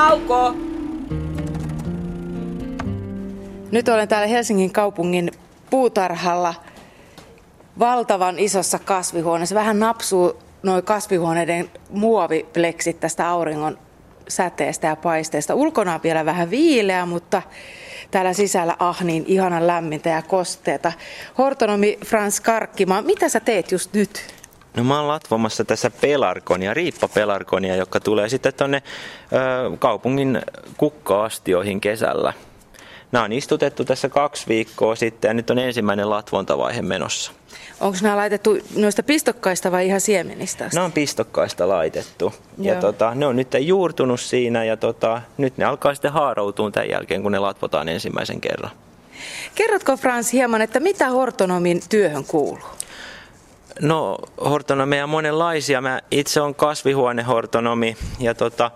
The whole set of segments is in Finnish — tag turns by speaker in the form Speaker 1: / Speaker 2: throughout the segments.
Speaker 1: Kauko!
Speaker 2: Nyt olen täällä Helsingin kaupungin puutarhalla valtavan isossa kasvihuoneessa. Vähän napsuu noin kasvihuoneiden muovipleksit tästä auringon säteestä ja paisteesta. Ulkona on vielä vähän viileä, mutta täällä sisällä ah niin ihanan lämmintä ja kosteeta. Hortonomi Frans Karkkima, mitä sä teet just nyt?
Speaker 3: No mä oon latvomassa tässä pelarkonia, riippapelarkonia, joka tulee sitten tonne ö, kaupungin kukka-astioihin kesällä. Nämä on istutettu tässä kaksi viikkoa sitten ja nyt on ensimmäinen latvontavaihe menossa.
Speaker 2: Onko nämä laitettu noista pistokkaista vai ihan siemenistä?
Speaker 3: Ne on pistokkaista laitettu. Joo. Ja tota, ne on nyt juurtunut siinä ja tota, nyt ne alkaa sitten haaroutua tämän jälkeen, kun ne latvotaan ensimmäisen kerran.
Speaker 2: Kerrotko Frans hieman, että mitä hortonomin työhön kuuluu?
Speaker 3: No hortonomeja on monenlaisia. Mä itse on kasvihuonehortonomi ja tota,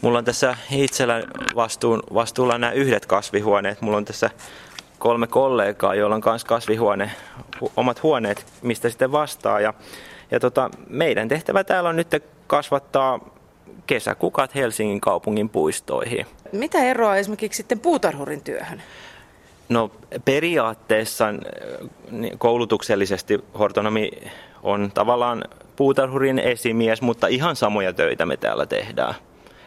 Speaker 3: mulla on tässä itsellä vastuun, vastuulla nämä yhdet kasvihuoneet. Mulla on tässä kolme kollegaa, joilla on myös kasvihuone, hu, omat huoneet, mistä sitten vastaa. Ja, ja tota, meidän tehtävä täällä on nyt kasvattaa kesäkukat Helsingin kaupungin puistoihin.
Speaker 2: Mitä eroa esimerkiksi sitten puutarhurin työhön?
Speaker 3: No periaatteessa niin koulutuksellisesti hortonomi on tavallaan puutarhurin esimies, mutta ihan samoja töitä me täällä tehdään.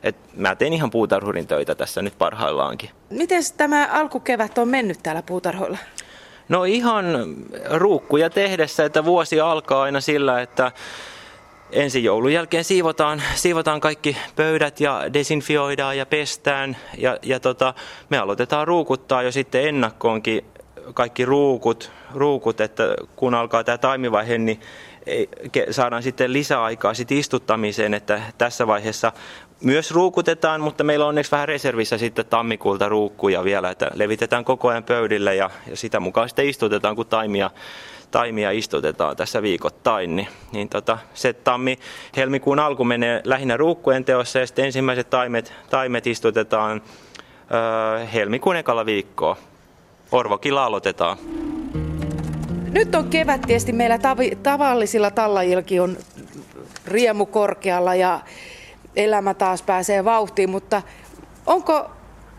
Speaker 3: Et mä teen ihan puutarhurin töitä tässä nyt parhaillaankin.
Speaker 2: Miten tämä alkukevät on mennyt täällä puutarhoilla?
Speaker 3: No ihan ruukkuja tehdessä, että vuosi alkaa aina sillä, että ensi joulun jälkeen siivotaan, siivotaan kaikki pöydät ja desinfioidaan ja pestään. Ja, ja tota, me aloitetaan ruukuttaa jo sitten ennakkoonkin kaikki ruukut, ruukut että kun alkaa tämä taimivaihe, niin saadaan sitten lisäaikaa sitten istuttamiseen, että tässä vaiheessa myös ruukutetaan, mutta meillä on onneksi vähän reservissä sitten tammikuulta ruukkuja vielä, että levitetään koko ajan pöydille ja, ja sitä mukaan sitten istutetaan, kun taimia, taimia istutetaan tässä viikoittain. Niin, niin tota, se tammi, helmikuun alku menee lähinnä ruukkujen teossa ja sitten ensimmäiset taimet, taimet istutetaan ö, helmikuun ekalla viikkoa. Orvokilla aloitetaan.
Speaker 2: Nyt on kevät tietysti meillä tav- tavallisilla tallajilkin on riemu korkealla ja elämä taas pääsee vauhtiin, mutta onko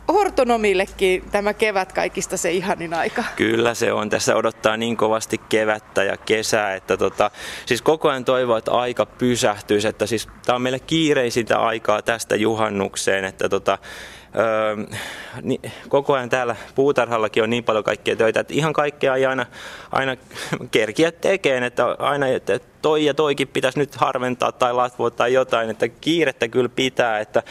Speaker 2: hortonomillekin tämä kevät kaikista se ihanin aika?
Speaker 3: Kyllä se on. Tässä odottaa niin kovasti kevättä ja kesää, että tota, siis koko ajan toivoo, että aika pysähtyisi. Että siis tämä on meille kiireisintä aikaa tästä juhannukseen, että tota, öö, niin, koko ajan täällä puutarhallakin on niin paljon kaikkia töitä, että ihan kaikkea ei aina, aina kerkiä tekemään, että aina että toi ja toikin pitäisi nyt harventaa tai latvoa tai jotain, että kiirettä kyllä pitää, että,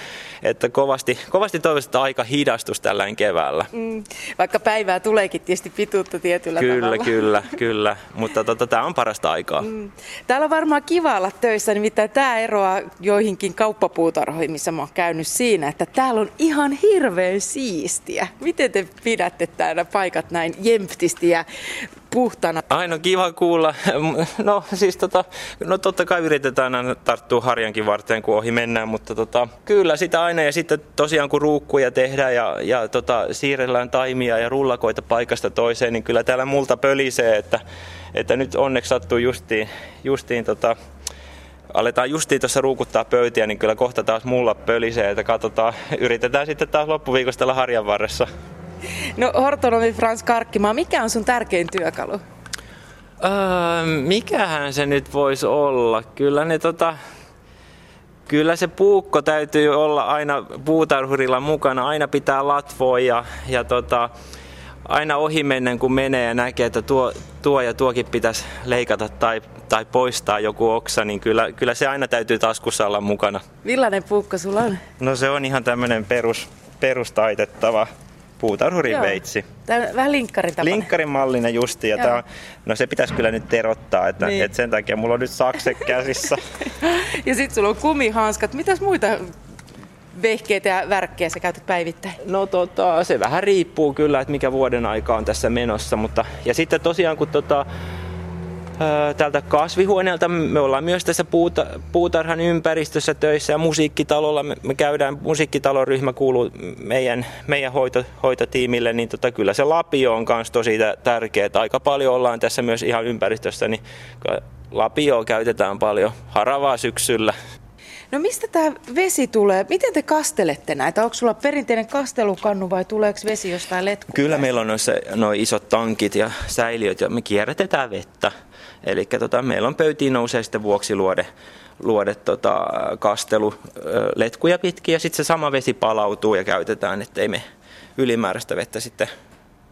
Speaker 3: että kovasti, kovasti toivoisin, että aika hidastus tällä keväällä. Mm,
Speaker 2: vaikka päivää tuleekin tietysti pituutta tietyllä
Speaker 3: kyllä,
Speaker 2: tavalla.
Speaker 3: Kyllä, kyllä, mutta tota, tämä on parasta aikaa. Mm.
Speaker 2: Täällä on varmaan kiva olla töissä, nimittäin tämä eroaa joihinkin kauppapuutarhoihin, missä mä oon käynyt siinä, että täällä on ihan hirveän siistiä. Miten te pidätte täällä paikat näin jemptisti ja puhtana.
Speaker 3: Aina kiva kuulla. No siis tota, no totta kai yritetään aina tarttua harjankin varten, kun ohi mennään, mutta tota, kyllä sitä aina. Ja sitten tosiaan kun ruukkuja tehdään ja, ja tota, siirrellään taimia ja rullakoita paikasta toiseen, niin kyllä täällä multa pölisee, että, että nyt onneksi sattuu justiin, justiin tota, aletaan justiin tuossa ruukuttaa pöytiä, niin kyllä kohta taas mulla pölisee, että katsotaan, yritetään sitten taas loppuviikosta harjan varressa.
Speaker 2: No hortonomi Frans Karkkimaa, mikä on sun tärkein työkalu?
Speaker 3: Öö, mikähän se nyt voisi olla? Kyllä ne tota, Kyllä se puukko täytyy olla aina puutarhurilla mukana, aina pitää latvoa ja, ja tota, aina ohi mennen kun menee ja näkee, että tuo, tuo ja tuokin pitäisi leikata tai, tai poistaa joku oksa, niin kyllä, kyllä se aina täytyy taskussa olla mukana.
Speaker 2: Millainen puukko sulla on?
Speaker 3: No se on ihan tämmöinen perus, perustaitettava puutarhurin Joo. veitsi.
Speaker 2: Tämä vähän linkkarin tapainen.
Speaker 3: Linkkarin mallinen justi. Ja tämä, no se pitäisi kyllä nyt erottaa, että, niin. että sen takia mulla on nyt sakse käsissä.
Speaker 2: ja sitten sulla on kumihanskat. Mitäs muita vehkeitä ja värkkejä sä käytät päivittäin?
Speaker 3: No tota, se vähän riippuu kyllä, että mikä vuoden aika on tässä menossa. Mutta, ja sitten tosiaan kun tota, tältä kasvihuoneelta. Me ollaan myös tässä puuta, puutarhan ympäristössä töissä ja musiikkitalolla. Me, käydään, musiikkitaloryhmä kuuluu meidän, meidän hoito, hoitotiimille, niin tota, kyllä se lapio on myös tosi tärkeä. Aika paljon ollaan tässä myös ihan ympäristössä, niin lapio käytetään paljon haravaa syksyllä.
Speaker 2: No mistä tämä vesi tulee? Miten te kastelette näitä? Onko sulla perinteinen kastelukannu vai tuleeko vesi jostain letku?
Speaker 3: Kyllä meillä on noissa noin isot tankit ja säiliöt ja me kierrätetään vettä. Eli tota, meillä on pöytiin nousee sitten vuoksiluode luode tota, kastelu letkuja pitkin ja sitten se sama vesi palautuu ja käytetään, ettei me ylimääräistä vettä sitten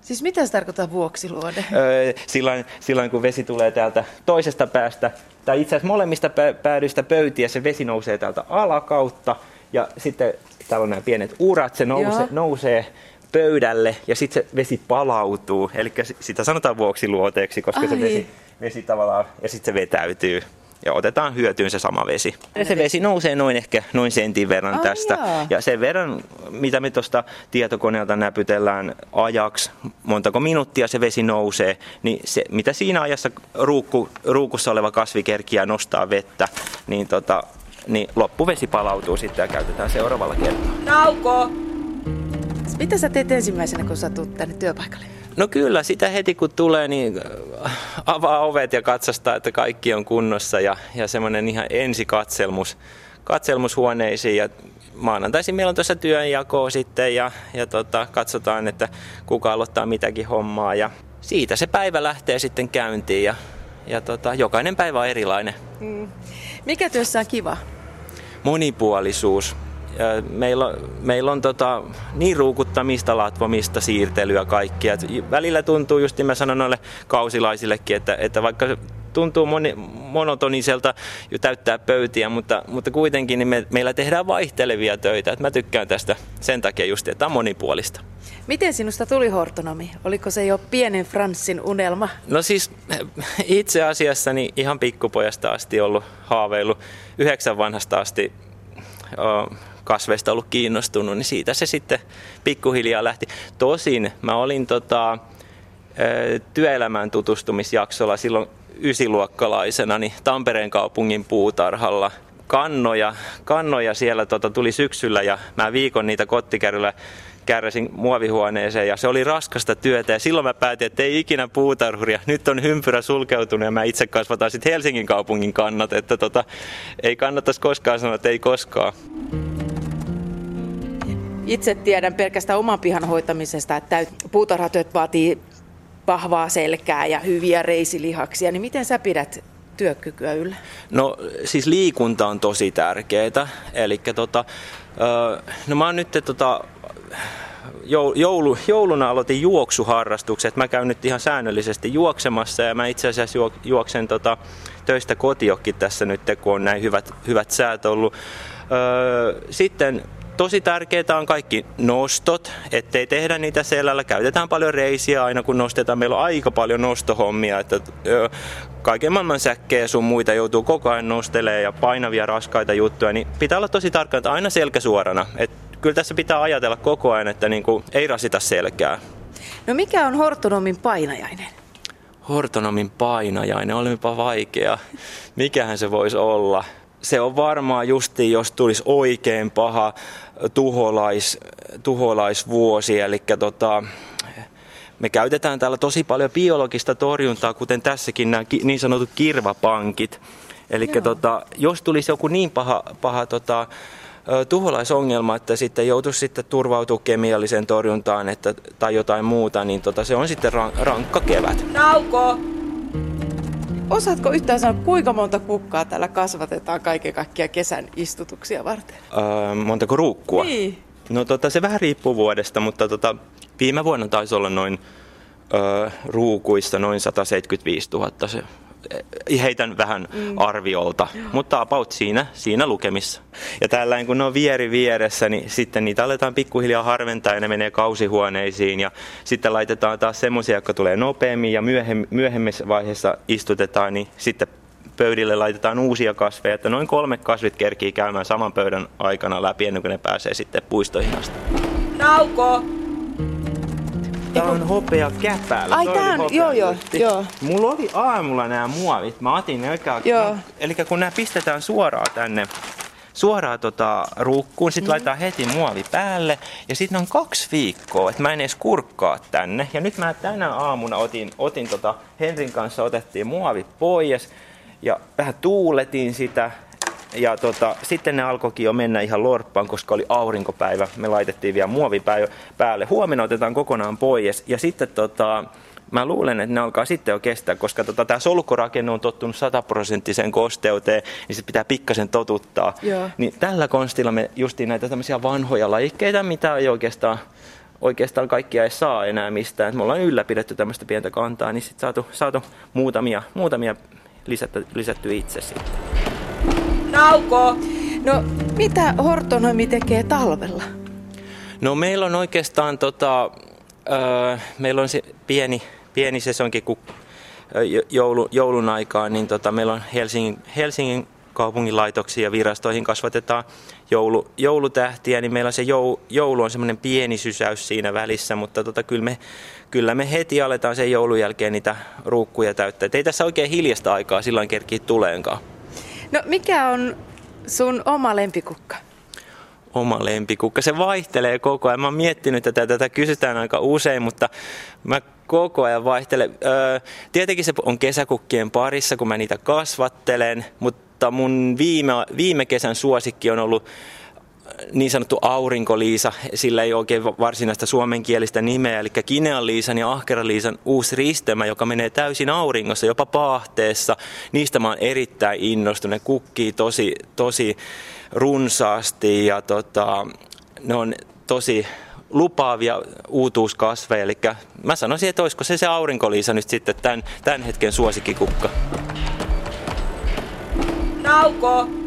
Speaker 2: Siis mitä se tarkoittaa vuoksiluode?
Speaker 3: Öö, silloin, silloin kun vesi tulee täältä toisesta päästä, tai itse asiassa molemmista päädyistä pöytiä, se vesi nousee täältä alakautta, ja sitten täällä on nämä pienet urat, se nousee, nousee pöydälle, ja sitten se vesi palautuu, eli sitä sanotaan vuoksiluoteeksi, koska Ai. se vesi, vesi tavallaan, ja sitten se vetäytyy ja otetaan hyötyyn se sama vesi. Ja se vesi nousee noin ehkä noin sentin verran oh, tästä. Jaa. Ja sen verran, mitä me tuosta tietokoneelta näpytellään ajaksi, montako minuuttia se vesi nousee, niin se, mitä siinä ajassa ruukku, ruukussa oleva kasvi kerkiää nostaa vettä, niin, tota, niin loppuvesi palautuu sitten ja käytetään seuraavalla kertaa.
Speaker 2: Nauko! Mitä sä teet ensimmäisenä, kun sä tulet tänne työpaikalle?
Speaker 3: No kyllä, sitä heti kun tulee, niin äh, avaa ovet ja katsastaa, että kaikki on kunnossa ja, ja semmoinen ihan ensikatselmus katselmushuoneisiin ja maanantaisin meillä on tuossa työnjakoa sitten ja, ja tota, katsotaan, että kuka aloittaa mitäkin hommaa ja siitä se päivä lähtee sitten käyntiin ja, ja tota, jokainen päivä on erilainen. Mm.
Speaker 2: Mikä työssä on kiva?
Speaker 3: Monipuolisuus meillä on, meillä on tota, niin ruukuttamista, latvomista, siirtelyä kaikkia. Et välillä tuntuu, just niin mä sanon noille kausilaisillekin, että, että vaikka tuntuu moni, monotoniselta jo täyttää pöytiä, mutta, mutta kuitenkin niin me, meillä tehdään vaihtelevia töitä. Et mä tykkään tästä sen takia just, että on monipuolista.
Speaker 2: Miten sinusta tuli hortonomi? Oliko se jo pienen Franssin unelma?
Speaker 3: No siis itse asiassa niin ihan pikkupojasta asti ollut haaveillut yhdeksän vanhasta asti kasveista ollut kiinnostunut, niin siitä se sitten pikkuhiljaa lähti. Tosin mä olin tota, työelämään tutustumisjaksolla silloin ysiluokkalaisena niin Tampereen kaupungin puutarhalla. Kannoja, kannoja siellä tota, tuli syksyllä ja mä viikon niitä kottikärryllä kärräsin muovihuoneeseen ja se oli raskasta työtä ja silloin mä päätin, että ei ikinä puutarhuria. Nyt on hympyrä sulkeutunut ja mä itse kasvataan sitten Helsingin kaupungin kannat, että tota, ei kannattaisi koskaan sanoa, että ei koskaan.
Speaker 2: Itse tiedän pelkästään oman pihan hoitamisesta, että puutarhatyöt vaatii vahvaa selkää ja hyviä reisilihaksia, niin miten sä pidät työkykyä yllä?
Speaker 3: No siis liikunta on tosi tärkeää. Eli tota, no mä oon nyt tota, joulu, jouluna aloitin juoksuharrastukset. Mä käyn nyt ihan säännöllisesti juoksemassa ja mä itse asiassa juoksen tota, töistä kotiokki tässä nyt, kun on näin hyvät, hyvät säät ollut. Sitten tosi tärkeää on kaikki nostot, ettei tehdä niitä selällä. Käytetään paljon reisiä aina kun nostetaan. Meillä on aika paljon nostohommia, että kaiken maailman säkkejä sun muita joutuu koko ajan nostelemaan ja painavia raskaita juttuja, niin pitää olla tosi tarkka, että aina selkä suorana. Et kyllä tässä pitää ajatella koko ajan, että niin kuin ei rasita selkää.
Speaker 2: No mikä on hortonomin painajainen?
Speaker 3: Hortonomin painajainen, olipa vaikea. Mikähän se voisi olla? Se on varmaan justi, jos tulisi oikein paha tuholais, tuholaisvuosi, eli tota, me käytetään täällä tosi paljon biologista torjuntaa, kuten tässäkin nämä niin sanotut kirvapankit. Eli tota, jos tulisi joku niin paha, paha tota, tuholaisongelma, että sitten joutuisi sitten turvautumaan kemialliseen torjuntaan että, tai jotain muuta, niin tota, se on sitten rankka kevät.
Speaker 2: Nauko! Osaatko yhtään sanoa, kuinka monta kukkaa täällä kasvatetaan kaiken kaikkiaan kesän istutuksia varten?
Speaker 3: Öö, montako ruukkua?
Speaker 2: Niin.
Speaker 3: No tota, se vähän riippuu vuodesta, mutta tota, viime vuonna taisi olla noin öö, ruukuista noin 175 000 se heitän vähän mm. arviolta, mutta about siinä, siinä lukemissa. Ja tällä kun ne on vieri vieressä, niin sitten niitä aletaan pikkuhiljaa harventaa ja ne menee kausihuoneisiin ja sitten laitetaan taas semmoisia, jotka tulee nopeammin ja myöhemmissä vaiheessa istutetaan, niin sitten pöydille laitetaan uusia kasveja, että noin kolme kasvit kerkii käymään saman pöydän aikana läpi ennen kuin ne pääsee sitten puistoihin asti.
Speaker 2: Nauko!
Speaker 3: Tää on hopea käpälä.
Speaker 2: Ai tää on, joo joo, joo.
Speaker 3: Mulla oli aamulla nämä muovit. Mä otin ne oikein. Joo. Eli kun nämä pistetään suoraan tänne suoraan tota ruukkuun, sitten mm. laitetaan heti muovi päälle ja sitten on kaksi viikkoa, että mä en edes kurkkaa tänne. Ja nyt mä tänä aamuna otin, otin tota, Henrin kanssa otettiin muovi pois ja vähän tuuletin sitä ja tota, sitten ne alkoikin jo mennä ihan lorppaan, koska oli aurinkopäivä. Me laitettiin vielä muovipäivä päälle. Huomenna otetaan kokonaan pois. Ja sitten tota, mä luulen, että ne alkaa sitten jo kestää, koska tota, tämä solkorakenne on tottunut sataprosenttiseen kosteuteen, niin se pitää pikkasen totuttaa.
Speaker 2: Joo.
Speaker 3: Niin tällä konstilla me justiin näitä tämmöisiä vanhoja lajikkeita, mitä ei oikeastaan oikeastaan kaikkia ei saa enää mistään. Et me ollaan ylläpidetty tämmöistä pientä kantaa, niin sitten saatu, saatu muutamia, muutamia lisätty, lisätty itse sitten.
Speaker 2: Nauko! No, mitä hortonoimi tekee talvella?
Speaker 3: No meillä on oikeastaan tota, öö, meillä on se pieni, pieni sesonki, kun joulu, joulun aikaan, niin tota, meillä on Helsingin, Helsingin kaupungin laitoksiin ja virastoihin kasvatetaan joulu, joulutähtiä, niin meillä se jou, joulu on semmoinen pieni sysäys siinä välissä, mutta tota, kyllä, me, kyllä me heti aletaan sen joulun jälkeen niitä ruukkuja täyttää. Et ei tässä oikein hiljasta aikaa silloin kerkii tuleenkaan.
Speaker 2: No mikä on sun oma lempikukka?
Speaker 3: Oma lempikukka. Se vaihtelee koko ajan. Mä oon miettinyt tätä, tätä kysytään aika usein, mutta mä koko ajan vaihtelen. Öö, tietenkin se on kesäkukkien parissa, kun mä niitä kasvattelen, mutta mun viime, viime kesän suosikki on ollut niin sanottu aurinkoliisa, sillä ei oikein varsinaista suomenkielistä nimeä, eli Kinean-liisan ja Ahkeran-liisan uusi ristelmä, joka menee täysin auringossa, jopa paahteessa. Niistä mä oon erittäin innostunut. Ne kukkii tosi, tosi runsaasti ja tota, ne on tosi lupaavia uutuuskasveja. Eli mä sanoisin, että olisiko se se aurinkoliisa nyt sitten tämän, tämän hetken suosikkikukka.
Speaker 2: Nauko!